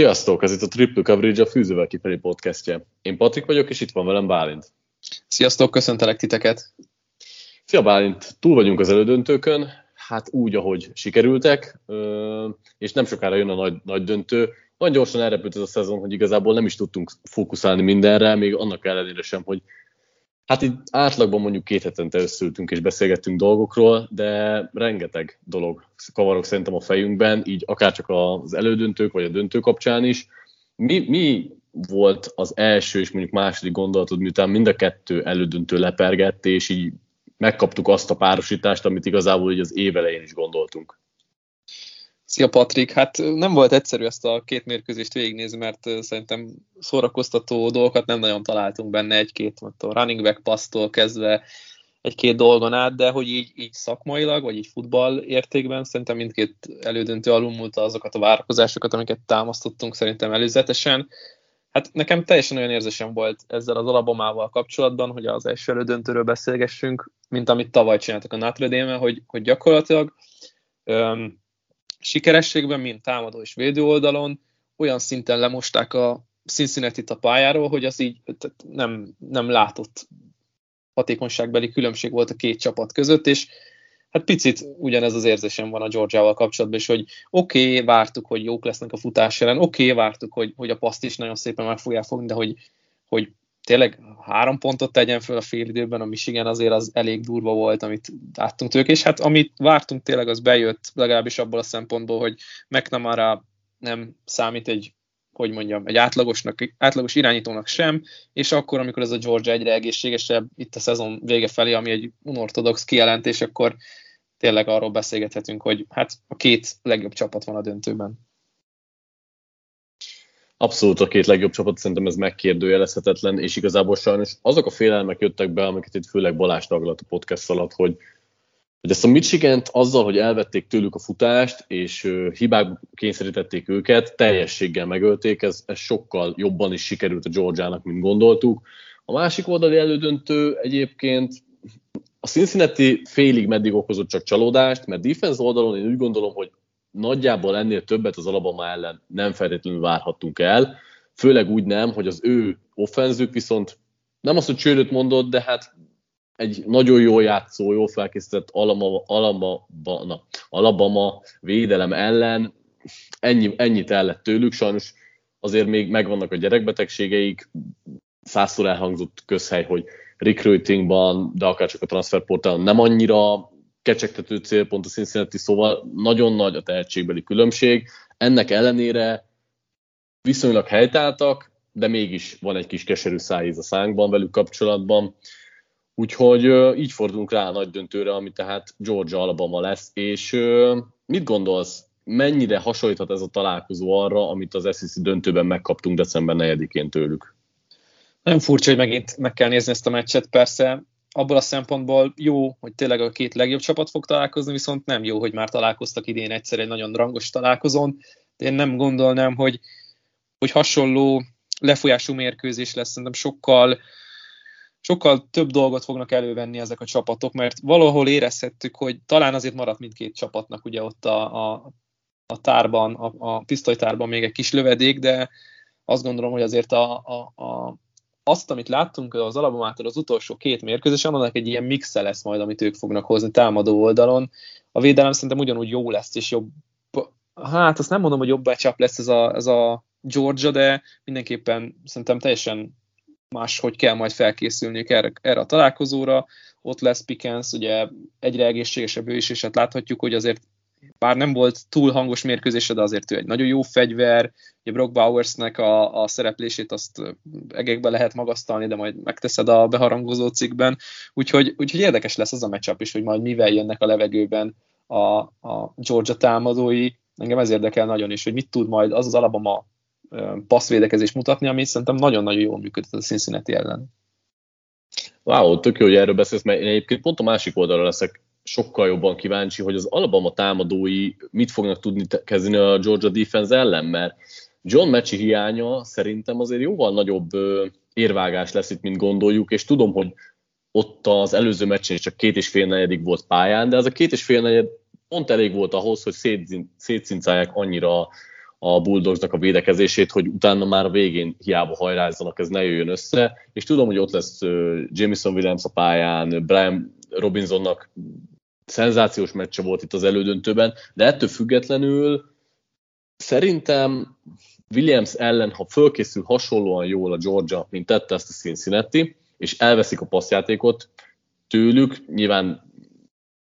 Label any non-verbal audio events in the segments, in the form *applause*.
Sziasztok, ez itt a Triple Coverage a Fűzővel kifelé podcastje. Én Patrik vagyok, és itt van velem Bálint. Sziasztok, köszöntelek titeket. Szia Bálint, túl vagyunk az elődöntőkön, hát úgy, ahogy sikerültek, és nem sokára jön a nagy, nagy döntő. Nagyon gyorsan elrepült ez a szezon, hogy igazából nem is tudtunk fókuszálni mindenre, még annak ellenére sem, hogy Hát itt átlagban mondjuk két hetente összültünk és beszélgettünk dolgokról, de rengeteg dolog kavarok szerintem a fejünkben, így akár csak az elődöntők vagy a döntő kapcsán is. Mi, mi volt az első és mondjuk második gondolatod, miután mind a kettő elődöntő lepergett, és így megkaptuk azt a párosítást, amit igazából így az évelején is gondoltunk? Szia Patrik, hát nem volt egyszerű ezt a két mérkőzést végignézni, mert szerintem szórakoztató dolgokat nem nagyon találtunk benne, egy-két a running back passztól kezdve egy-két dolgon át, de hogy így, így szakmailag, vagy így futball értékben szerintem mindkét elődöntő alulmúlta azokat a várakozásokat, amiket támasztottunk szerintem előzetesen. Hát nekem teljesen olyan érzésem volt ezzel az alabomával kapcsolatban, hogy az első elődöntőről beszélgessünk, mint amit tavaly csináltak a Notre hogy, hogy gyakorlatilag öm, sikerességben, mint támadó és védő oldalon olyan szinten lemosták a cincinnati a pályáról, hogy az így nem, nem látott hatékonyságbeli különbség volt a két csapat között, és hát picit ugyanez az érzésem van a Georgiával kapcsolatban is, hogy oké, okay, vártuk, hogy jók lesznek a futás ellen, oké, okay, vártuk, hogy, hogy a paszt is nagyon szépen meg fogják fogni, de hogy, hogy tényleg három pontot tegyen föl a fél időben, a Michigan azért az elég durva volt, amit láttunk tőlük, és hát amit vártunk tényleg, az bejött legalábbis abból a szempontból, hogy McNamara nem számít egy hogy mondjam, egy átlagosnak, átlagos irányítónak sem, és akkor, amikor ez a Georgia egyre egészségesebb itt a szezon vége felé, ami egy unortodox kijelentés, akkor tényleg arról beszélgethetünk, hogy hát a két legjobb csapat van a döntőben. Abszolút a két legjobb csapat, szerintem ez megkérdőjelezhetetlen, és igazából sajnos azok a félelmek jöttek be, amiket itt főleg Balázs taglalt a podcast alatt, hogy, hogy ezt a michigan azzal, hogy elvették tőlük a futást, és hibák kényszerítették őket, teljességgel megölték, ez, ez sokkal jobban is sikerült a Georgiának, mint gondoltuk. A másik oldali elődöntő egyébként a Cincinnati félig meddig okozott csak csalódást, mert defense oldalon én úgy gondolom, hogy nagyjából ennél többet az Alabama ellen nem feltétlenül várhattunk el, főleg úgy nem, hogy az ő offenzők viszont nem azt, hogy csődöt mondott, de hát egy nagyon jól játszó, jól felkészített Alabama, Alabama, na, Alabama védelem ellen ennyi, ennyit el lett tőlük, sajnos azért még megvannak a gyerekbetegségeik, százszor elhangzott közhely, hogy recruitingban, de akár csak a transferportálon nem annyira kecsegtető célpont a Cincinnati, szóval nagyon nagy a tehetségbeli különbség. Ennek ellenére viszonylag helytáltak, de mégis van egy kis keserű szájíz a szánkban velük kapcsolatban. Úgyhogy így fordulunk rá a nagy döntőre, ami tehát Georgia Alabama lesz, és mit gondolsz, mennyire hasonlíthat ez a találkozó arra, amit az SEC döntőben megkaptunk december 4-én tőlük? Nagyon furcsa, hogy megint meg kell nézni ezt a meccset. Persze abból a szempontból jó, hogy tényleg a két legjobb csapat fog találkozni, viszont nem jó, hogy már találkoztak idén egyszer egy nagyon rangos találkozón. De én nem gondolnám, hogy, hogy hasonló lefolyású mérkőzés lesz, szerintem sokkal, sokkal több dolgot fognak elővenni ezek a csapatok, mert valahol érezhettük, hogy talán azért maradt mindkét csapatnak ugye ott a, a, a tárban, a, a pisztolytárban még egy kis lövedék, de azt gondolom, hogy azért a, a, a azt, amit láttunk az Alabamától az utolsó két mérkőzésen, annak egy ilyen mixe lesz majd, amit ők fognak hozni támadó oldalon. A védelem szerintem ugyanúgy jó lesz, és jobb, hát azt nem mondom, hogy jobb becsap lesz ez a, ez a Georgia, de mindenképpen szerintem teljesen más, hogy kell majd felkészülniük erre, erre a találkozóra. Ott lesz Pickens, ugye egyre egészségesebb ő is, és hát láthatjuk, hogy azért bár nem volt túl hangos mérkőzése, de azért ő egy nagyon jó fegyver. Ugye Brock Bowersnek a, a szereplését azt egekbe lehet magasztalni, de majd megteszed a beharangozó cikkben. Úgyhogy, úgyhogy érdekes lesz az a meccsap is, hogy majd mivel jönnek a levegőben a, a Georgia támadói. Engem ez érdekel nagyon is, hogy mit tud majd az az Alabama passzvédekezés mutatni, ami szerintem nagyon-nagyon jól működött a Cincinnati ellen. Wow, tök jó, hogy erről beszélsz, mert én egyébként pont a másik oldalra leszek sokkal jobban kíváncsi, hogy az Alabama támadói mit fognak tudni kezdeni a Georgia defense ellen, mert John Mecsi hiánya szerintem azért jóval nagyobb érvágás lesz itt, mint gondoljuk, és tudom, hogy ott az előző meccsen csak két és fél negyedik volt pályán, de az a két és fél negyed pont elég volt ahhoz, hogy szétszincálják annyira a Bulldogsnak a védekezését, hogy utána már a végén hiába hajrázzanak, ez ne jöjjön össze, és tudom, hogy ott lesz Jameson Williams a pályán, Brian Robinsonnak szenzációs meccse volt itt az elődöntőben, de ettől függetlenül szerintem Williams ellen, ha fölkészül hasonlóan jól a Georgia, mint tette ezt a Cincinnati, és elveszik a passzjátékot tőlük, nyilván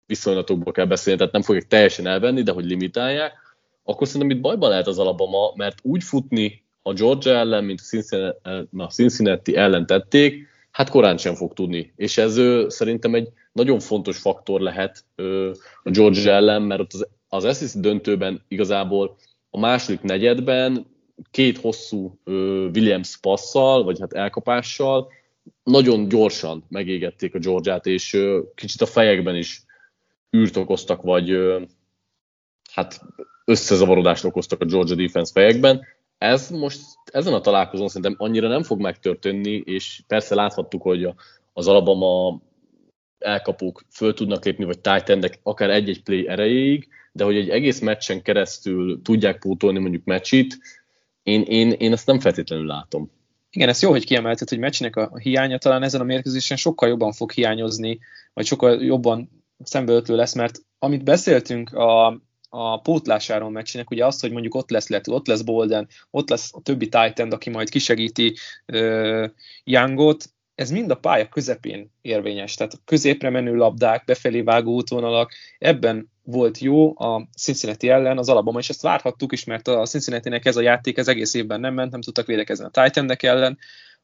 viszonylatokból kell beszélni, tehát nem fogják teljesen elvenni, de hogy limitálják, akkor szerintem itt bajban lehet az Alabama, mert úgy futni a Georgia ellen, mint a Cincinnati, na, Cincinnati ellen tették, hát korán sem fog tudni. És ez ő, szerintem egy nagyon fontos faktor lehet ö, a Georgia ellen, mert ott az, az SEC döntőben igazából a második negyedben két hosszú ö, Williams passzal, vagy hát elkapással nagyon gyorsan megégették a Georgiát, és ö, kicsit a fejekben is űrt okoztak, vagy ö, hát összezavarodást okoztak a Georgia defense fejekben. Ez most ezen a találkozón szerintem annyira nem fog megtörténni, és persze láthattuk, hogy az Alabama elkapók föl tudnak lépni, vagy tight akár egy-egy play erejéig, de hogy egy egész meccsen keresztül tudják pótolni mondjuk meccsit, én, én, én ezt nem feltétlenül látom. Igen, ez jó, hogy kiemelted, hogy meccsnek a hiánya talán ezen a mérkőzésen sokkal jobban fog hiányozni, vagy sokkal jobban szembeötlő lesz, mert amit beszéltünk a, a pótlásáról meccsének, ugye az, hogy mondjuk ott lesz Letu, ott lesz Bolden, ott lesz a többi Titan, aki majd kisegíti uh, Youngot, ez mind a pálya közepén érvényes, tehát középre menő labdák, befelé vágó útvonalak, ebben volt jó a Cincinnati ellen az alapban, és ezt várhattuk is, mert a Cincinnati-nek ez a játék az egész évben nem ment, nem tudtak védekezni a titan ellen,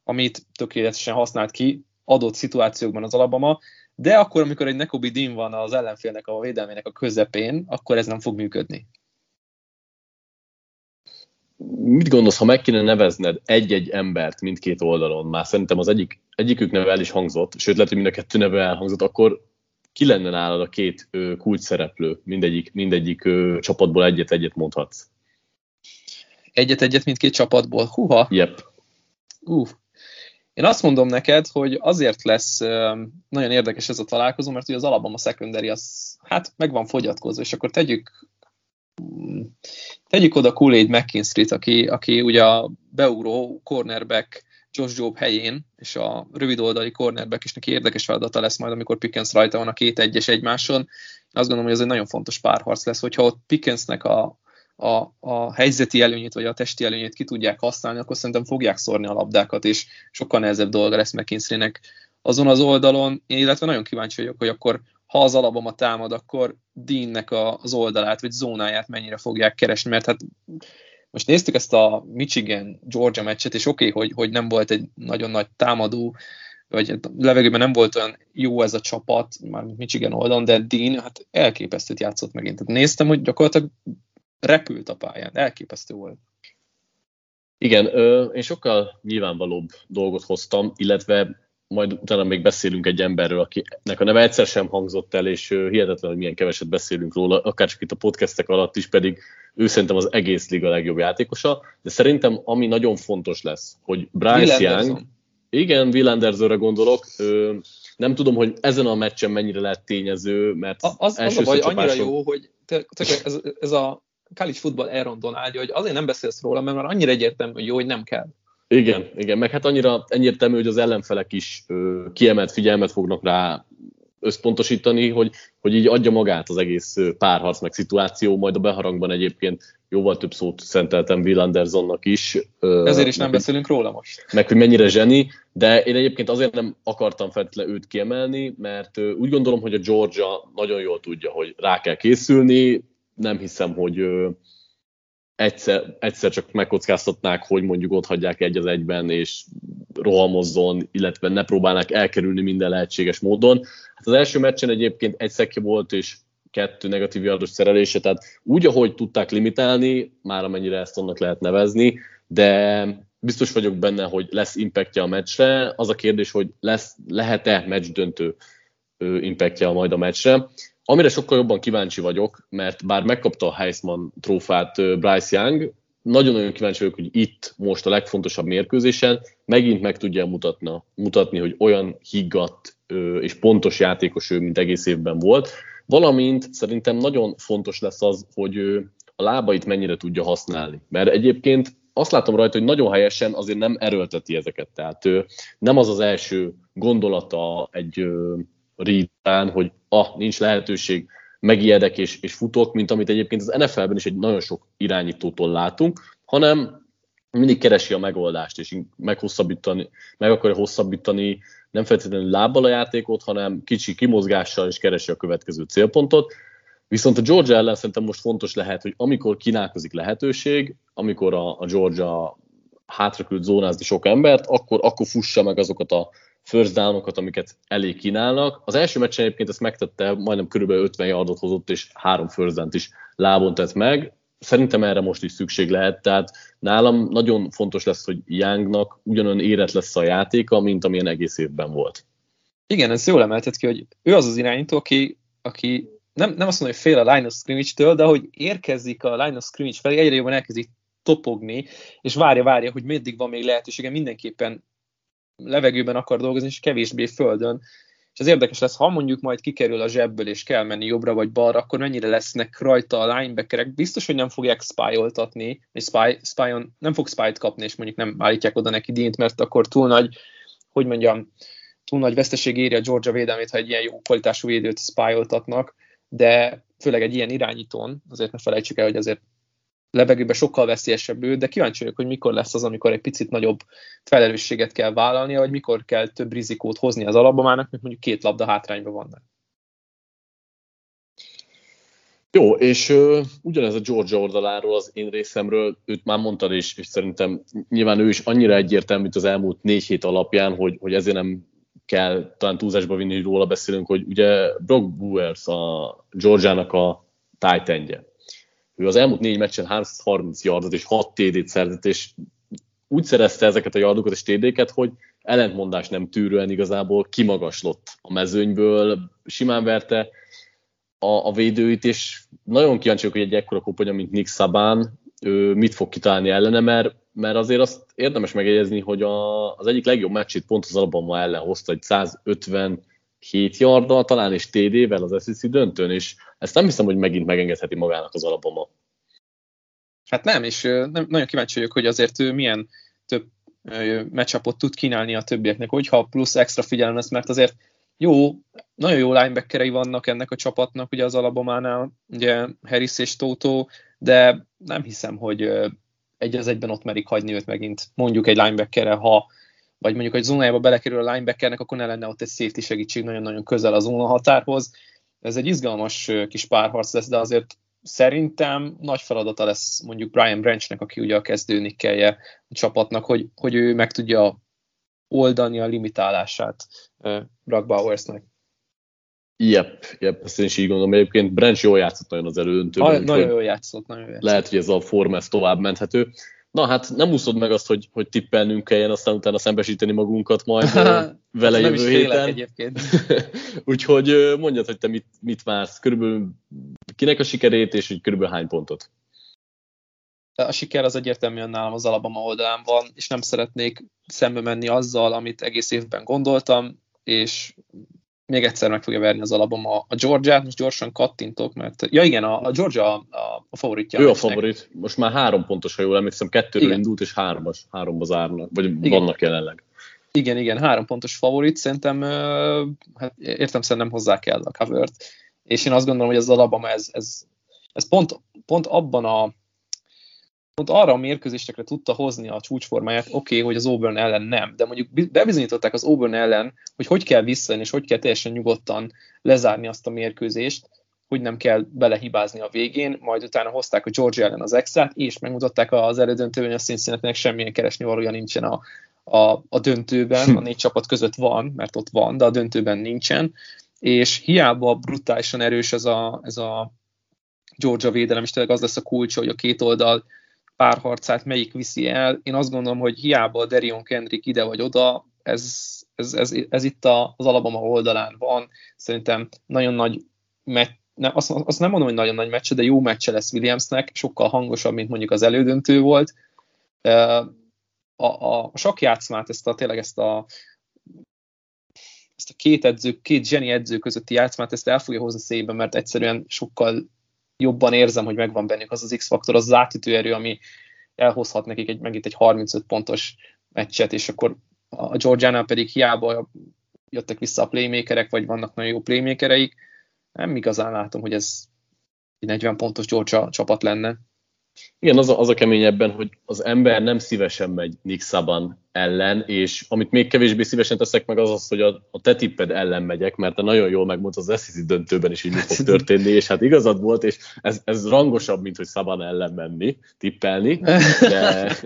amit tökéletesen használt ki adott szituációkban az Alabama, de akkor, amikor egy Nekobi Dean van az ellenfélnek a védelmének a közepén, akkor ez nem fog működni. Mit gondolsz, ha meg kéne nevezned egy-egy embert mindkét oldalon, már szerintem az egyik, egyikük neve el is hangzott, sőt lehet, hogy mind a kettő neve elhangzott, akkor ki lenne nálad a két kulcs szereplő? Mindegyik, mindegyik ö, csapatból egyet-egyet mondhatsz. Egyet-egyet mindkét csapatból? Huha! Yep. Uh, én azt mondom neked, hogy azért lesz nagyon érdekes ez a találkozó, mert ugye az Alabama secondary az hát meg van fogyatkozva, és akkor tegyük tegyük oda Kool-Aid McKinstry-t, aki, aki ugye a beugró cornerback Josh Job helyén, és a rövid oldali cornerback is neki érdekes feladata lesz majd, amikor Pickens rajta van a két egyes egymáson. Azt gondolom, hogy ez egy nagyon fontos párharc lesz, hogyha ott Pickensnek a, a, a helyzeti előnyét, vagy a testi előnyét ki tudják használni, akkor szerintem fogják szórni a labdákat, és sokkal nehezebb dolga lesz McKinstrynek azon az oldalon, illetve nagyon kíváncsi vagyok, hogy akkor ha az Alabama támad, akkor Deannek az oldalát, vagy zónáját mennyire fogják keresni, mert hát most néztük ezt a Michigan-Georgia meccset, és oké, okay, hogy, hogy nem volt egy nagyon nagy támadó, vagy levegőben nem volt olyan jó ez a csapat, már Michigan oldalon, de Dean hát elképesztőt játszott megint. Tehát néztem, hogy gyakorlatilag repült a pályán, elképesztő volt. Igen, én sokkal nyilvánvalóbb dolgot hoztam, illetve majd utána még beszélünk egy emberről, akinek a neve egyszer sem hangzott el, és hihetetlen, hogy milyen keveset beszélünk róla, akár csak itt a podcastek alatt is, pedig ő szerintem az egész liga legjobb játékosa, de szerintem ami nagyon fontos lesz, hogy Bryce Young, igen, Will Andersonre gondolok, nem tudom, hogy ezen a meccsen mennyire lett tényező, mert az, az a baj, annyira jó, hogy ez, ez a college football elrondon állja, hogy azért nem beszélsz róla, mert már annyira egyértelmű, hogy jó, hogy nem kell. Igen, igen, meg hát annyira egyértelmű, hogy az ellenfelek is ö, kiemelt figyelmet fognak rá összpontosítani, hogy, hogy így adja magát az egész párharc meg szituáció, majd a beharangban egyébként jóval több szót szenteltem Will Andersonnak is. Ezért is nem beszélünk róla most. Meg hogy mennyire zseni, de én egyébként azért nem akartam feltétlenül őt kiemelni, mert úgy gondolom, hogy a Georgia nagyon jól tudja, hogy rá kell készülni, nem hiszem, hogy egyszer, egyszer csak megkockáztatnák, hogy mondjuk ott hagyják egy az egyben, és rohamozzon, illetve ne próbálnak elkerülni minden lehetséges módon. Hát az első meccsen egyébként egy szekje volt, és kettő negatív yardos szerelése, tehát úgy, ahogy tudták limitálni, már amennyire ezt annak lehet nevezni, de biztos vagyok benne, hogy lesz impactja a meccsre. Az a kérdés, hogy lesz, lehet-e meccs döntő impactja majd a meccsre. Amire sokkal jobban kíváncsi vagyok, mert bár megkapta a Heisman trófát Bryce Young, nagyon-nagyon kíváncsi vagyok, hogy itt most a legfontosabb mérkőzésen megint meg tudja mutatni, mutatni hogy olyan higgadt és pontos játékos ő, mint egész évben volt, valamint szerintem nagyon fontos lesz az, hogy a lábait mennyire tudja használni. Mert egyébként azt látom rajta, hogy nagyon helyesen azért nem erőlteti ezeket. Tehát ő nem az az első gondolata egy rítán, hogy ah, nincs lehetőség, megijedek és, és futok, mint amit egyébként az NFL-ben is egy nagyon sok irányítótól látunk, hanem mindig keresi a megoldást, és meghosszabbítani, meg akarja hosszabbítani nem feltétlenül lábbal a játékot, hanem kicsi kimozgással, és keresi a következő célpontot. Viszont a Georgia ellen szerintem most fontos lehet, hogy amikor kínálkozik lehetőség, amikor a, a Georgia hátraküld zónázni sok embert, akkor, akkor fussa meg azokat a first downokat, amiket elé kínálnak. Az első meccsen egyébként ezt megtette, majdnem körülbelül 50 yardot hozott, és három first is lábon tett meg. Szerintem erre most is szükség lehet, tehát nálam nagyon fontos lesz, hogy Youngnak ugyanolyan érett lesz a játéka, mint amilyen egész évben volt. Igen, ez jól emeltet ki, hogy ő az az irányító, aki, aki nem, nem azt mondom, hogy fél a line of scrimmage-től, de hogy érkezik a line of scrimmage felé, egyre jobban elkezdik topogni, és várja, várja, hogy meddig van még lehetősége, mindenképpen levegőben akar dolgozni, és kevésbé földön. És az érdekes lesz, ha mondjuk majd kikerül a zsebből, és kell menni jobbra vagy balra, akkor mennyire lesznek rajta a linebackerek. Biztos, hogy nem fogják spyoltatni, és spy, spyon, nem fog spy-t kapni, és mondjuk nem állítják oda neki dínt, mert akkor túl nagy, hogy mondjam, túl nagy veszteség éri a Georgia védelmét, ha egy ilyen jó kvalitású védőt spyoltatnak, de főleg egy ilyen irányítón, azért ne felejtsük el, hogy azért levegőben sokkal veszélyesebb ő, de kíváncsi vagyok, hogy mikor lesz az, amikor egy picit nagyobb felelősséget kell vállalnia, vagy mikor kell több rizikót hozni az alabamának, mert mondjuk két labda hátrányban vannak. Jó, és uh, ugyanez a Georgia oldaláról az én részemről, őt már mondtad, és, és szerintem nyilván ő is annyira egyértelmű, mint az elmúlt négy hét alapján, hogy, hogy ezért nem kell talán túlzásba vinni, hogy róla beszélünk, hogy ugye Brock Bowers a Georgiának a tight ő az elmúlt négy meccsen 330 yardot és 6 TD-t szerzett, és úgy szerezte ezeket a yardokat és TD-ket, hogy ellentmondás nem tűrően igazából kimagaslott a mezőnyből, simán verte a, a védőit, és nagyon kíváncsi hogy egy ekkora koponya, mint Nick Szabán, ő mit fog kitalálni ellene, mert, mert azért azt érdemes megjegyezni, hogy a, az egyik legjobb meccsét pont az Alabama ellen hozta, egy 157 yarddal, talán és TD-vel az SEC döntőn, és ezt nem hiszem, hogy megint megengedheti magának az Alabama. Hát nem, és nagyon kíváncsi vagyok, hogy azért ő milyen több meccsapot tud kínálni a többieknek, hogyha plusz extra figyelem lesz, mert azért jó, nagyon jó linebackerei vannak ennek a csapatnak, ugye az Alabamánál, ugye Harris és Toto, de nem hiszem, hogy egy az egyben ott merik hagyni őt megint, mondjuk egy linebackerre, ha vagy mondjuk, hogy zónájába belekerül a linebackernek, akkor ne lenne ott egy safety segítség nagyon-nagyon közel a zóna határhoz. Ez egy izgalmas kis párharc lesz, de azért szerintem nagy feladata lesz mondjuk Brian Branchnek, aki ugye a kezdőnikkelje a csapatnak, hogy, hogy ő meg tudja oldani a limitálását uh, Brock Bowersnek. Yep, yep, ezt én is így gondolom. Egyébként Branch jól játszott nagyon az elődöntőben. Nagyon, nagyon jól játszott, nagyon jól játszott. Lehet, hogy ez a forma ez tovább menthető. Na hát nem úszod meg azt, hogy, hogy tippelnünk kelljen, aztán utána szembesíteni magunkat majd *laughs* vele nem jövő is héten. egyébként. *laughs* Úgyhogy mondjad, hogy te mit, mit vársz, körülbelül kinek a sikerét, és hogy körülbelül hány pontot? A siker az egyértelműen nálam az Alabama oldalán van, és nem szeretnék szembe menni azzal, amit egész évben gondoltam, és még egyszer meg fogja verni az Alabama a Georgia-t, most gyorsan kattintok, mert ja igen, a, a Georgia a, a favoritja. Ő a favorit, most már három pontos, ha jól emlékszem, kettőről igen. indult, és hármas, háromba zárnak, vagy igen. vannak jelenleg. Igen, igen, három pontos favorit, szerintem hát értem szerint nem hozzá kell a covert, és én azt gondolom, hogy az Alabama ez, ez, ez pont, pont abban a pont arra a mérkőzésekre tudta hozni a csúcsformáját, oké, okay, hogy az Auburn ellen nem, de mondjuk bebizonyították az Auburn ellen, hogy hogy kell visszajönni, és hogy kell teljesen nyugodtan lezárni azt a mérkőzést, hogy nem kell belehibázni a végén, majd utána hozták a Georgia ellen az exát, és megmutatták az elődöntőben, hogy a cincinnati semmilyen keresni valója nincsen a, a, a döntőben, a négy csapat között van, mert ott van, de a döntőben nincsen, és hiába brutálisan erős ez a, ez a Georgia védelem, és tényleg az lesz a kulcs, hogy a két oldal párharcát melyik viszi el. Én azt gondolom, hogy hiába Derion Kendrick ide vagy oda, ez, ez, ez, ez itt az Alabama oldalán van. Szerintem nagyon nagy meccs, nem, azt, azt nem mondom, hogy nagyon nagy meccse, de jó meccse lesz Williamsnek, sokkal hangosabb, mint mondjuk az elődöntő volt. A, a, a sakjátszmát, ezt a, tényleg ezt a, ezt a két edző, két zseni edző közötti játszmát, ezt el fogja hozni szépen, mert egyszerűen sokkal jobban érzem, hogy megvan bennük az az X-faktor, az az átütő erő, ami elhozhat nekik egy, megint egy 35 pontos meccset, és akkor a Georgiánál pedig hiába jöttek vissza a playmakerek, vagy vannak nagyon jó playmakereik, nem igazán látom, hogy ez egy 40 pontos Georgia csapat lenne. Igen, az a, az a kemény ebben, hogy az ember nem szívesen megy Nick Saban ellen, és amit még kevésbé szívesen teszek meg az az, hogy a, a te tipped ellen megyek, mert te nagyon jól megmondtad az SEC döntőben is így mi fog történni, és hát igazad volt, és ez, ez rangosabb, mint hogy Saban ellen menni, tippelni, de...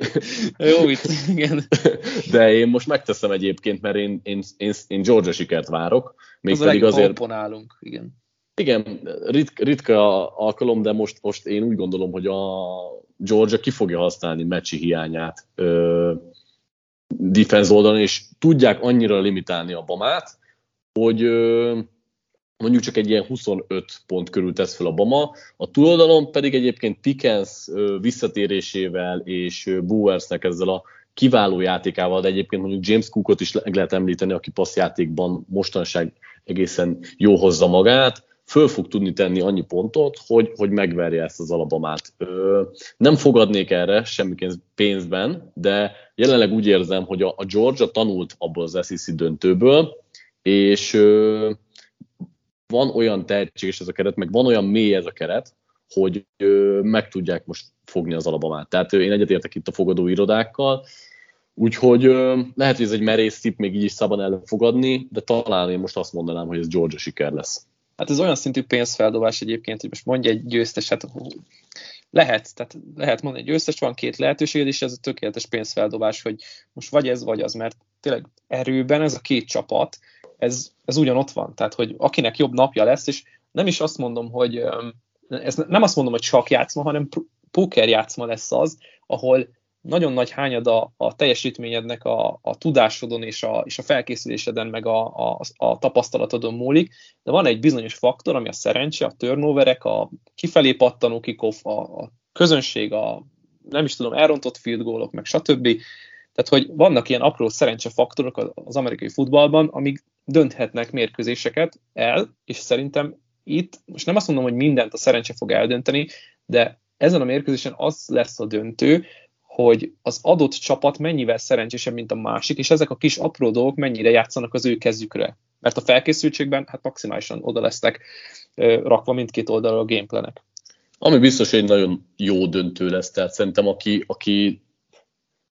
*laughs* Jó itt, igen. *laughs* De én most megteszem egyébként, mert én, én, én, én Georgia sikert várok, még az pedig azért... igen. Igen, ritka, ritka alkalom, de most, most én úgy gondolom, hogy a Georgia ki fogja használni meccsi hiányát ö, defense oldalon, és tudják annyira limitálni a Bamát, hogy ö, mondjuk csak egy ilyen 25 pont körül tesz fel a Bama, a túloldalon pedig egyébként Pickens visszatérésével és Bowersnek ezzel a kiváló játékával, de egyébként mondjuk James Cookot is le lehet említeni, aki passzjátékban mostanság egészen jó hozza magát, föl fog tudni tenni annyi pontot, hogy, hogy megverje ezt az alabamát. Ö, nem fogadnék erre semmiként pénzben, de jelenleg úgy érzem, hogy a, a Georgia tanult abból az SEC döntőből, és ö, van olyan tehetséges ez a keret, meg van olyan mély ez a keret, hogy ö, meg tudják most fogni az alabamát. Tehát ö, én egyetértek itt a fogadó irodákkal, Úgyhogy ö, lehet, hogy ez egy merész tipp, még így is szabad ellen fogadni, de talán én most azt mondanám, hogy ez Georgia siker lesz. Hát ez olyan szintű pénzfeldobás egyébként, hogy most mondja egy győztes, hát lehet, tehát lehet mondani, egy győztes, van két lehetőséged, és ez a tökéletes pénzfeldobás, hogy most vagy ez, vagy az, mert tényleg erőben ez a két csapat, ez, ez ugyanott van, tehát hogy akinek jobb napja lesz, és nem is azt mondom, hogy ez nem azt mondom, hogy csak játszma, hanem póker játszma lesz az, ahol nagyon nagy hányada a teljesítményednek a, a tudásodon és a, és a felkészüléseden, meg a, a, a tapasztalatodon múlik, de van egy bizonyos faktor, ami a szerencse, a turnoverek, a kifelé pattanó kikoff, a, a közönség, a nem is tudom, elrontott field goalok, meg stb. Tehát, hogy vannak ilyen apró szerencsefaktorok az amerikai futballban, amik dönthetnek mérkőzéseket el, és szerintem itt, most nem azt mondom, hogy mindent a szerencse fog eldönteni, de ezen a mérkőzésen az lesz a döntő, hogy az adott csapat mennyivel szerencsésebb, mint a másik, és ezek a kis apró dolgok mennyire játszanak az ő kezükre. Mert a felkészültségben hát maximálisan oda lesznek rakva mindkét oldalra a gameplanek. Ami biztos egy nagyon jó döntő lesz, tehát szerintem aki, aki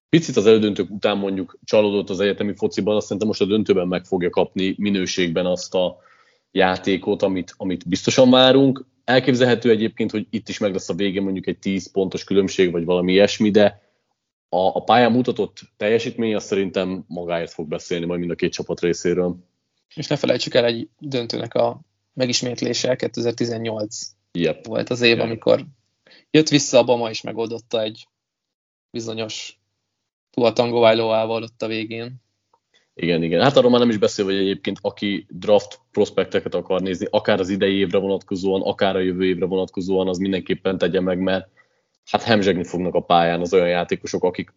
picit az elődöntők után mondjuk csalódott az egyetemi fociban, azt szerintem most a döntőben meg fogja kapni minőségben azt a játékot, amit, amit biztosan várunk. Elképzelhető egyébként, hogy itt is meg lesz a végén mondjuk egy 10 pontos különbség, vagy valami ilyesmi, de a, a pályán mutatott teljesítmény azt szerintem magáért fog beszélni majd mind a két csapat részéről. És ne felejtsük el egy döntőnek a megismétlése, 2018 yep. volt az év, yep. amikor jött vissza a Bama és megoldotta egy bizonyos Tua Tangovailoával ott a végén. Igen, igen. Hát arról már nem is beszél, hogy egyébként aki draft prospekteket akar nézni, akár az idei évre vonatkozóan, akár a jövő évre vonatkozóan, az mindenképpen tegye meg, mert hát hemzsegni fognak a pályán az olyan játékosok, akik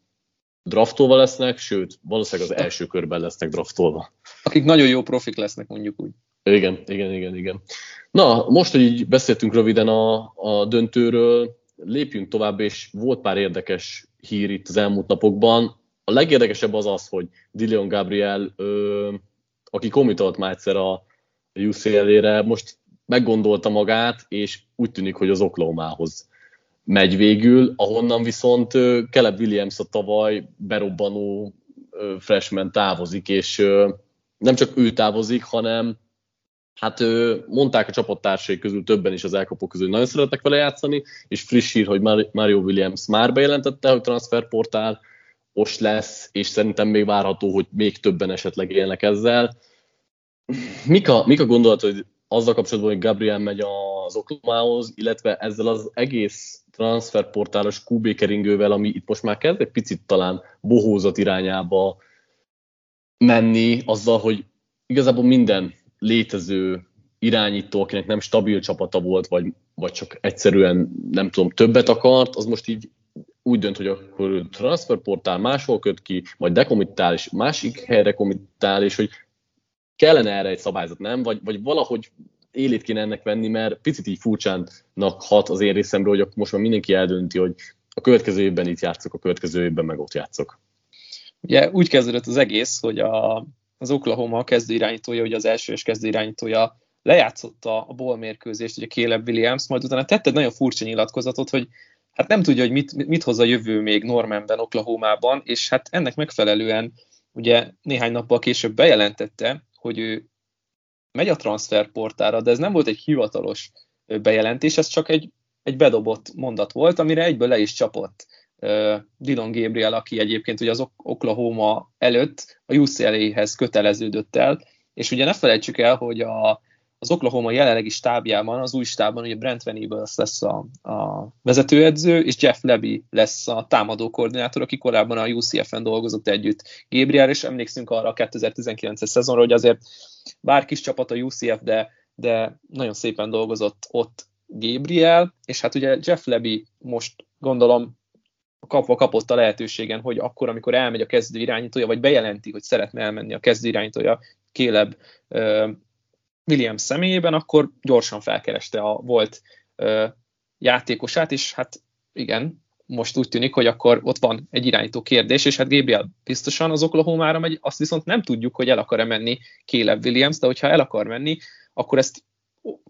draftolva lesznek, sőt, valószínűleg az első körben lesznek draftolva. Akik nagyon jó profik lesznek, mondjuk úgy. Igen, igen, igen, igen. Na, most, hogy így beszéltünk röviden a, a döntőről, lépjünk tovább, és volt pár érdekes hír itt az elmúlt napokban. A legérdekesebb az az, hogy Dillion Gabriel, ö, aki komitolt már egyszer a UCL-ére, most meggondolta magát, és úgy tűnik, hogy az Oklahomához megy végül, ahonnan viszont Caleb Williams a tavaly berobbanó freshman távozik, és nem csak ő távozik, hanem hát mondták a csapattársai közül többen is az elkapók közül, nagyon szeretnek vele játszani, és friss hír, hogy Mario Williams már bejelentette, hogy transferportál most lesz, és szerintem még várható, hogy még többen esetleg élnek ezzel. Mik a, mik a gondolat, hogy azzal kapcsolatban, hogy Gabriel megy az Oklahomához, illetve ezzel az egész transferportálos QB keringővel, ami itt most már kezd egy picit talán bohózat irányába menni, azzal, hogy igazából minden létező irányító, akinek nem stabil csapata volt, vagy, vagy csak egyszerűen nem tudom, többet akart, az most így úgy dönt, hogy akkor transferportál máshol köt ki, majd dekomittál, és másik helyre komittál, és hogy kellene erre egy szabályzat, nem? Vagy, vagy valahogy élét kéne ennek venni, mert picit így furcsánnak hat az én részemről, hogy most már mindenki eldönti, hogy a következő évben itt játszok, a következő évben meg ott játszok. Ugye úgy kezdődött az egész, hogy a, az Oklahoma kezdőirányítója, ugye az első és kezdőirányítója lejátszotta a ball mérkőzést, ugye Caleb Williams, majd utána tette egy nagyon furcsa nyilatkozatot, hogy hát nem tudja, hogy mit, mit hoz a jövő még Normanben, Oklahomában, és hát ennek megfelelően ugye néhány nappal később bejelentette, hogy ő megy a transferportára, de ez nem volt egy hivatalos bejelentés, ez csak egy, egy bedobott mondat volt, amire egyből le is csapott Dylan Gabriel, aki egyébként ugye az Oklahoma előtt a UCLA-hez köteleződött el, és ugye ne felejtsük el, hogy a, az Oklahoma jelenlegi stábjában, az új stábban ugye Brent Venables lesz a, a vezetőedző, és Jeff Leby lesz a támadó koordinátor, aki korábban a UCF-en dolgozott együtt Gabriel, és emlékszünk arra a 2019-es szezonra, hogy azért bár kis csapat a UCF, de, de nagyon szépen dolgozott ott Gabriel, és hát ugye Jeff Leby most gondolom kapva kapott a lehetőségen, hogy akkor, amikor elmegy a kezdő irányítója, vagy bejelenti, hogy szeretne elmenni a kezdő irányítója Caleb Williams személyében, akkor gyorsan felkereste a volt ö, játékosát, és hát igen, most úgy tűnik, hogy akkor ott van egy irányító kérdés, és hát Gabriel biztosan az Oklahoma-ra megy, azt viszont nem tudjuk, hogy el akar-e menni Caleb Williams, de hogyha el akar menni, akkor ezt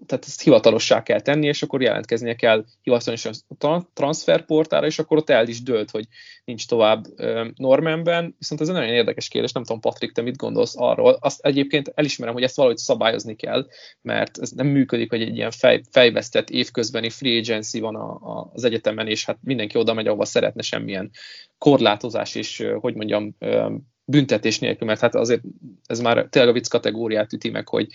tehát ezt hivatalossá kell tenni, és akkor jelentkeznie kell hivatalosan a transferportára, és akkor ott el is dőlt, hogy nincs tovább Normanben, viszont ez egy nagyon érdekes kérdés, nem tudom, Patrik, te mit gondolsz arról. Azt egyébként elismerem, hogy ezt valahogy szabályozni kell, mert ez nem működik, hogy egy ilyen fej, fejvesztett évközbeni free agency van a, a, az egyetemen, és hát mindenki oda megy, ahova szeretne semmilyen korlátozás és, hogy mondjam, büntetés nélkül, mert hát azért ez már tényleg a vicc kategóriát üti meg, hogy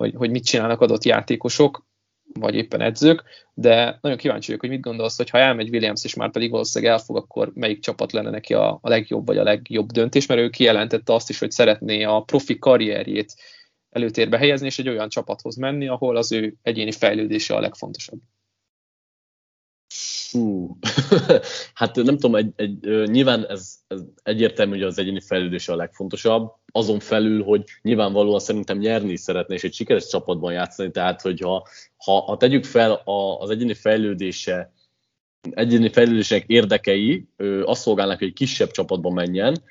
hogy, hogy mit csinálnak adott játékosok, vagy éppen edzők, de nagyon kíváncsi vagyok, hogy mit gondolsz, hogy ha elmegy Williams, és már pedig valószínűleg elfog, akkor melyik csapat lenne neki a, a legjobb, vagy a legjobb döntés, mert ő kijelentette azt is, hogy szeretné a profi karrierjét előtérbe helyezni, és egy olyan csapathoz menni, ahol az ő egyéni fejlődése a legfontosabb. Hú, *laughs* hát nem tudom, egy, egy, nyilván ez, ez egyértelmű, hogy az egyéni fejlődés a legfontosabb, azon felül, hogy nyilvánvalóan szerintem nyerni is szeretne, és egy sikeres csapatban játszani, tehát hogyha ha, ha tegyük fel a, az egyéni fejlődése, egyéni fejlődések érdekei ö, azt szolgálnak, hogy egy kisebb csapatban menjen,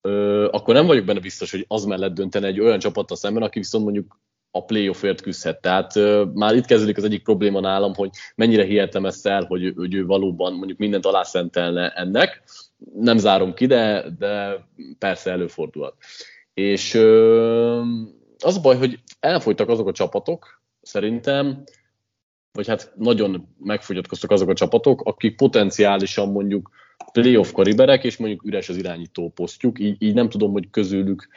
ö, akkor nem vagyok benne biztos, hogy az mellett döntene egy olyan csapattal szemben, aki viszont mondjuk a playoffért küzdhet. Tehát uh, már itt kezdődik az egyik probléma nálam, hogy mennyire hihetem ezt el, hogy, hogy ő valóban mondjuk mindent alászentelne ennek. Nem zárom ki, de, de persze előfordulhat. És uh, az a baj, hogy elfogytak azok a csapatok, szerintem, vagy hát nagyon megfogyatkoztak azok a csapatok, akik potenciálisan mondjuk playoff kariberek, és mondjuk üres az irányító posztjuk, így, így nem tudom, hogy közülük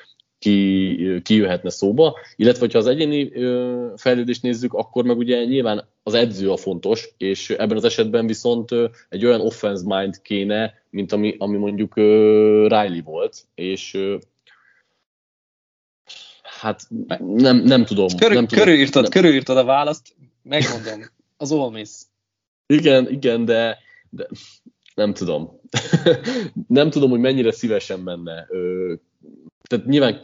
ki, ki jöhetne szóba, illetve hogyha az egyéni fejlődést nézzük, akkor meg ugye nyilván az edző a fontos, és ebben az esetben viszont egy olyan offense mind kéne, mint ami, ami mondjuk Riley volt, és hát nem, nem tudom. Körül, nem tudom körülírtad, nem. körülírtad a választ, megmondom, az Ole Miss. Igen, igen, de, de nem tudom. *laughs* nem tudom, hogy mennyire szívesen menne tehát nyilván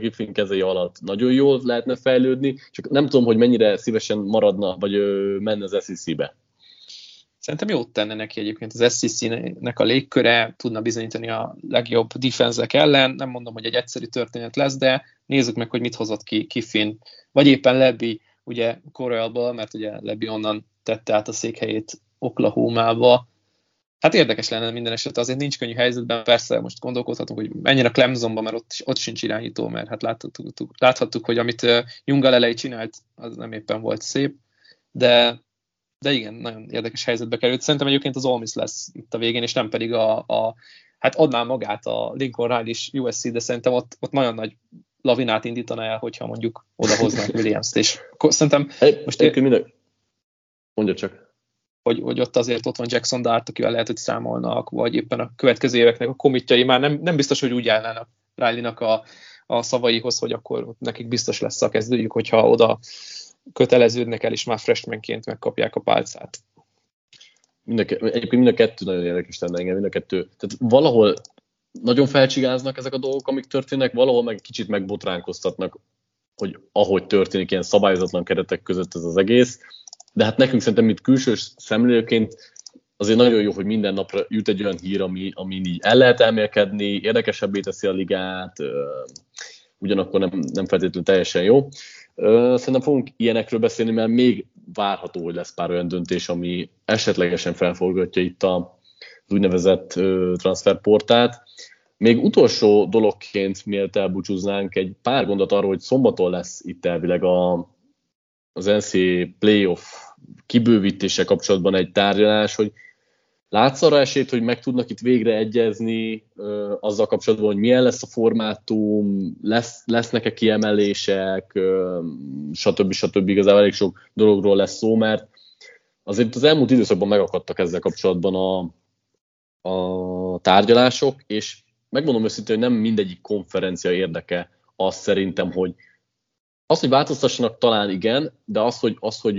Kiffin kezei alatt nagyon jól lehetne fejlődni, csak nem tudom, hogy mennyire szívesen maradna, vagy menne az SEC-be. Szerintem jót tenne neki egyébként az SEC-nek a légköre, tudna bizonyítani a legjobb defenzek ellen. Nem mondom, hogy egy egyszerű történet lesz, de nézzük meg, hogy mit hozott ki Kiffin, vagy éppen Lebi, ugye Corelból, mert ugye Lebi onnan tette át a székhelyét Oklahoma-ba, Hát érdekes lenne minden esetre, azért nincs könnyű helyzetben, persze most gondolkodhatunk, hogy menjen a Clemsonba, mert ott, ott sincs irányító, mert hát láthattuk, láthattuk hogy amit Jungal elej csinált, az nem éppen volt szép, de, de igen, nagyon érdekes helyzetbe került. Szerintem egyébként az Olmis lesz itt a végén, és nem pedig a, a hát adná magát a Lincoln Riley is USC, de szerintem ott, ott nagyon nagy lavinát indítana el, hogyha mondjuk odahoznak *laughs* Williams-t, és szerintem most... Én... Minden... Mondja csak hogy, hogy ott azért ott van Jackson Dart, akivel lehet, hogy számolnak, vagy éppen a következő éveknek a komitjai már nem, nem biztos, hogy úgy állnának Riley-nak a, a szavaihoz, hogy akkor nekik biztos lesz a kezdőjük, hogyha oda köteleződnek el, és már freshmanként megkapják a pálcát. Mind a, egyébként mind a kettő nagyon érdekes lenne engem, mind a kettő. Tehát valahol nagyon felcsigáznak ezek a dolgok, amik történnek, valahol meg kicsit megbotránkoztatnak hogy ahogy történik ilyen szabályozatlan keretek között ez az egész, de hát nekünk szerintem, mint külsős szemlélőként azért nagyon jó, hogy minden napra jut egy olyan hír, ami, ami így el lehet elmélkedni, érdekesebbé teszi a ligát, ugyanakkor nem, nem feltétlenül teljesen jó. Szerintem fogunk ilyenekről beszélni, mert még várható, hogy lesz pár olyan döntés, ami esetlegesen felforgatja itt a, az úgynevezett transferportát. Még utolsó dologként, mielőtt elbúcsúznánk, egy pár gondot arról, hogy szombaton lesz itt elvileg a, az NC playoff kibővítése kapcsolatban egy tárgyalás, hogy Látsz arra esélyt, hogy meg tudnak itt végre egyezni ö, azzal kapcsolatban, hogy milyen lesz a formátum, lesz, lesznek-e kiemelések, ö, stb. stb. Igazából elég sok dologról lesz szó, mert azért az elmúlt időszakban megakadtak ezzel kapcsolatban a, a tárgyalások, és megmondom őszintén, hogy nem mindegyik konferencia érdeke az szerintem, hogy az, hogy változtassanak talán igen, de az, hogy, az, hogy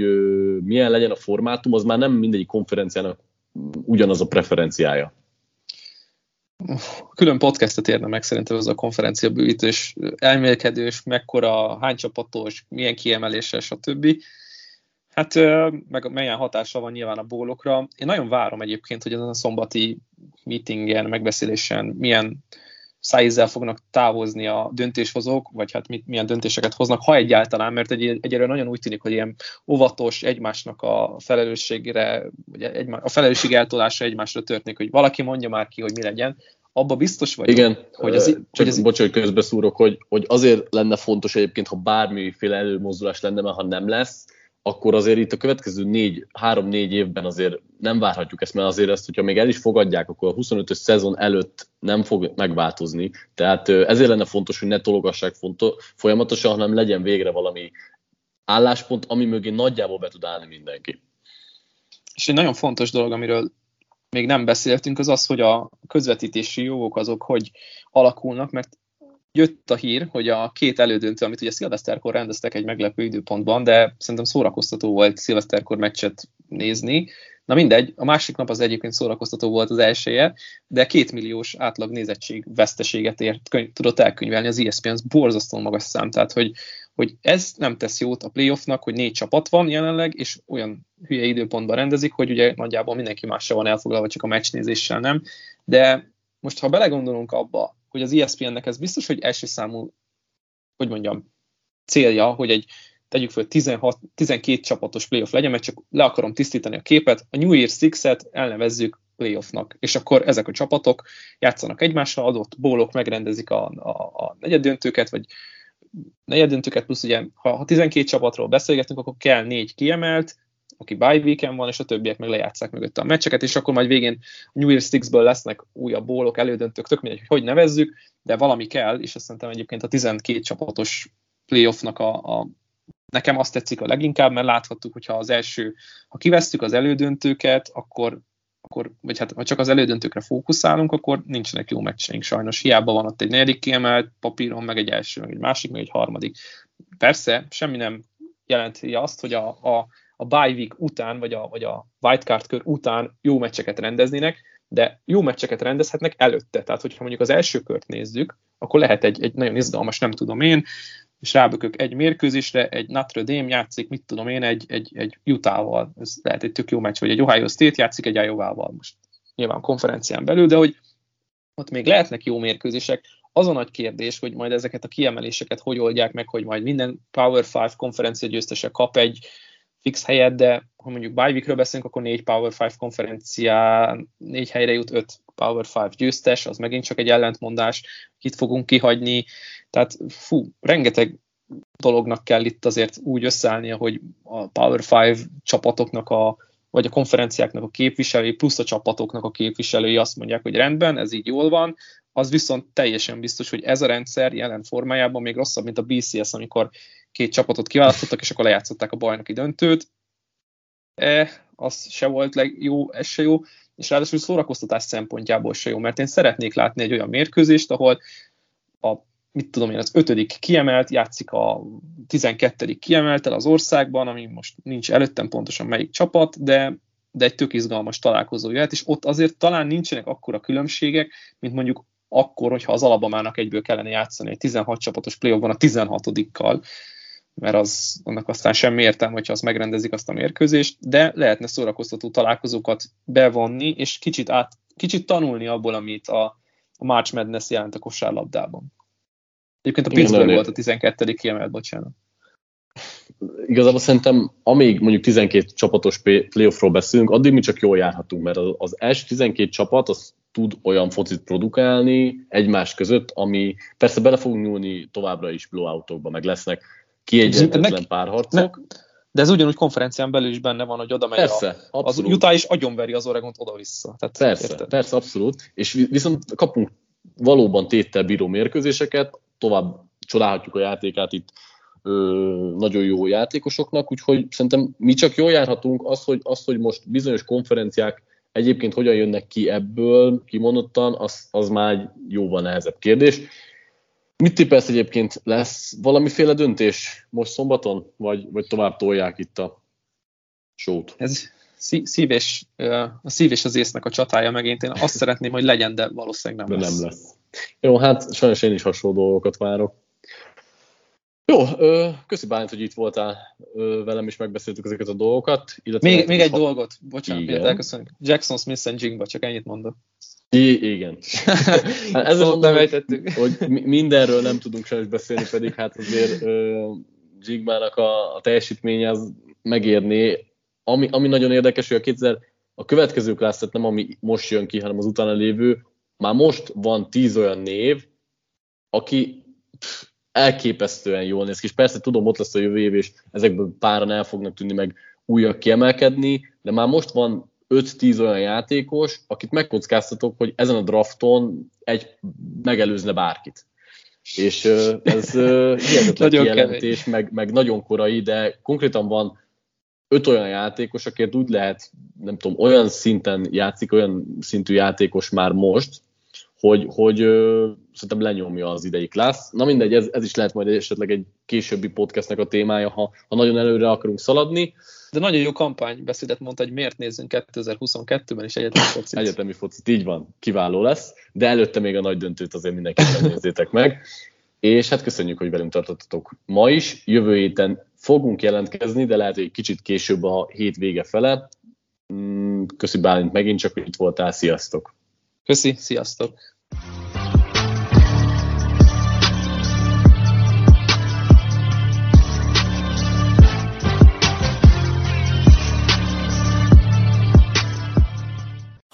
milyen legyen a formátum, az már nem mindegyik konferenciának ugyanaz a preferenciája. Külön podcastet érne meg szerintem ez a konferencia bővítés, elmélkedős, mekkora, hány csapatos, milyen kiemelése, stb. Hát meg milyen hatása van nyilván a bólokra. Én nagyon várom egyébként, hogy ezen a szombati meetingen, megbeszélésen milyen szájézzel fognak távozni a döntéshozók, vagy hát mit, milyen döntéseket hoznak, ha egyáltalán, mert egy, egyre nagyon úgy tűnik, hogy ilyen óvatos egymásnak a felelősségre, vagy egy, a felelősség eltolása egymásra történik, hogy valaki mondja már ki, hogy mi legyen, abba biztos vagy. Igen, hogy az, csak hogy az... bocs, hogy közbeszúrok, hogy, hogy azért lenne fontos egyébként, ha bármiféle előmozdulás lenne, mert ha nem lesz, akkor azért itt a következő négy, három-négy évben azért nem várhatjuk ezt, mert azért ezt, hogyha még el is fogadják, akkor a 25-ös szezon előtt nem fog megváltozni. Tehát ezért lenne fontos, hogy ne tologassák folyamatosan, hanem legyen végre valami álláspont, ami mögé nagyjából be tud állni mindenki. És egy nagyon fontos dolog, amiről még nem beszéltünk, az az, hogy a közvetítési jogok azok hogy alakulnak, mert jött a hír, hogy a két elődöntő, amit ugye szilveszterkor rendeztek egy meglepő időpontban, de szerintem szórakoztató volt szilveszterkor meccset nézni. Na mindegy, a másik nap az egyébként szórakoztató volt az elsője, de két milliós átlag nézettség veszteséget ért, könyv, tudott elkönyvelni az ESPN, ez borzasztó magas szám, tehát hogy, hogy ez nem tesz jót a playoffnak, hogy négy csapat van jelenleg, és olyan hülye időpontban rendezik, hogy ugye nagyjából mindenki mással van elfoglalva, csak a meccsnézéssel nem, de most ha belegondolunk abba, hogy az ESPN-nek ez biztos, hogy első számú, hogy mondjam, célja, hogy egy tegyük föl 16, 12 csapatos playoff legyen, mert csak le akarom tisztítani a képet, a New Year Six-et elnevezzük playoffnak, és akkor ezek a csapatok játszanak egymással, adott bólok megrendezik a, a, a negyeddöntőket, vagy negyeddöntőket, plusz ugye, ha, ha 12 csapatról beszélgetünk, akkor kell négy kiemelt, aki bye weekend van, és a többiek meg lejátszák mögötte a meccseket, és akkor majd végén New Year's Six-ből lesznek újabb bólok, elődöntők, tök mindegy, hogy hogy nevezzük, de valami kell, és azt szerintem egyébként a 12 csapatos playoffnak a, a nekem azt tetszik a leginkább, mert láthattuk, hogyha az első, ha kivesszük az elődöntőket, akkor, akkor vagy hát ha csak az elődöntőkre fókuszálunk, akkor nincsenek jó meccseink sajnos. Hiába van ott egy negyedik kiemelt papíron, meg egy első, meg egy másik, meg egy harmadik. Persze, semmi nem jelenti azt, hogy a, a a bye week után, vagy a, vagy a wildcard kör után jó meccseket rendeznének, de jó meccseket rendezhetnek előtte. Tehát, hogyha mondjuk az első kört nézzük, akkor lehet egy, egy nagyon izgalmas, nem tudom én, és rábökök egy mérkőzésre, egy Notre Dame játszik, mit tudom én, egy, egy, egy Utah-val, ez lehet egy tök jó meccs, vagy egy Ohio State játszik egy Iowa-val, most. Nyilván konferencián belül, de hogy ott még lehetnek jó mérkőzések, az a nagy kérdés, hogy majd ezeket a kiemeléseket hogy oldják meg, hogy majd minden Power 5 konferencia győztese kap egy fix helyet, de ha mondjuk bye beszélünk, akkor négy Power 5 konferencián, négy helyre jut öt Power 5 győztes, az megint csak egy ellentmondás, kit fogunk kihagyni, tehát fú, rengeteg dolognak kell itt azért úgy összeállnia, hogy a Power 5 csapatoknak a vagy a konferenciáknak a képviselői, plusz a csapatoknak a képviselői azt mondják, hogy rendben, ez így jól van, az viszont teljesen biztos, hogy ez a rendszer jelen formájában még rosszabb, mint a BCS, amikor két csapatot kiválasztottak, és akkor lejátszották a bajnoki döntőt. E, az se volt leg, jó, ez se jó, és ráadásul szórakoztatás szempontjából se jó, mert én szeretnék látni egy olyan mérkőzést, ahol a mit tudom én, az ötödik kiemelt, játszik a 12. kiemeltel az országban, ami most nincs előttem pontosan melyik csapat, de, de egy tök izgalmas találkozó jöhet, és ott azért talán nincsenek akkora különbségek, mint mondjuk akkor, hogyha az Alabamának egyből kellene játszani egy 16 csapatos playoffban a 16-kal, mert az, annak aztán semmi értelme, hogyha azt megrendezik azt a mérkőzést, de lehetne szórakoztató találkozókat bevonni, és kicsit, át, kicsit tanulni abból, amit a, a March Madness jelent a kosárlabdában. Egyébként a Pittsburgh volt a 12. kiemelt, bocsánat. Igazából szerintem, amíg mondjuk 12 csapatos playoffról beszélünk, addig mi csak jól járhatunk, mert az első 12 csapat az tud olyan focit produkálni egymás között, ami persze bele fogunk nyúlni továbbra is blowoutokba, meg lesznek kiegyenletlen párharcok. Ne, de ez ugyanúgy konferencián belül is benne van, hogy oda megy persze, a, az Utah is agyonveri az Oregont oda-vissza. Tehát persze, érted? persze, abszolút. És viszont kapunk valóban téttel bíró mérkőzéseket, tovább csodálhatjuk a játékát itt ö, nagyon jó játékosoknak, úgyhogy szerintem mi csak jól járhatunk, az, hogy, az, hogy most bizonyos konferenciák egyébként hogyan jönnek ki ebből, kimondottan, az, az már egy jóval nehezebb kérdés. Mit tippelsz egyébként? Lesz valamiféle döntés most szombaton, vagy, vagy tovább tolják itt a sót? Ez szív és, a szív és az észnek a csatája megint. Én azt szeretném, hogy legyen, de valószínűleg nem de lesz. nem lesz. Jó, hát sajnos én is hasonló dolgokat várok. Jó, köszi Bálint, hogy itt voltál velem, és megbeszéltük ezeket a dolgokat. még, még egy ha... dolgot, bocsánat, miért elköszönjük. Jackson Smith and Jingba, csak ennyit mondok. I- igen. *laughs* hát ezzel mondom, hogy, hogy mindenről nem tudunk sajnos beszélni, pedig hát azért Jigbának a, a teljesítménye az megérné. Ami, ami nagyon érdekes, hogy a 2000, a következő klassz, tehát nem ami most jön ki, hanem az utána lévő, már most van tíz olyan név, aki pff, elképesztően jól néz ki, és persze tudom, ott lesz a jövő év, és ezekből páran el fognak tűnni, meg újak kiemelkedni, de már most van 5-10 olyan játékos, akit megkockáztatok, hogy ezen a drafton egy megelőzne bárkit. És ez *laughs* hihetetlen kijelentés, meg, meg nagyon korai, de konkrétan van öt olyan játékos, akért úgy lehet, nem tudom, olyan szinten játszik, olyan szintű játékos már most, hogy, hogy szerintem lenyomja az idei klassz. Na mindegy, ez, ez is lehet majd esetleg egy későbbi podcastnek a témája, ha, ha nagyon előre akarunk szaladni. De nagyon jó kampánybeszédet mondta, hogy miért nézzünk 2022-ben is egyetemi focit. Egyetemi focit, így van, kiváló lesz, de előtte még a nagy döntőt azért mindenképpen nézzétek meg. És hát köszönjük, hogy velünk tartottatok ma is. Jövő héten fogunk jelentkezni, de lehet, hogy egy kicsit később a hét vége fele. Mm, köszi Bálint megint csak, hogy itt voltál. Sziasztok! Köszi, sziasztok!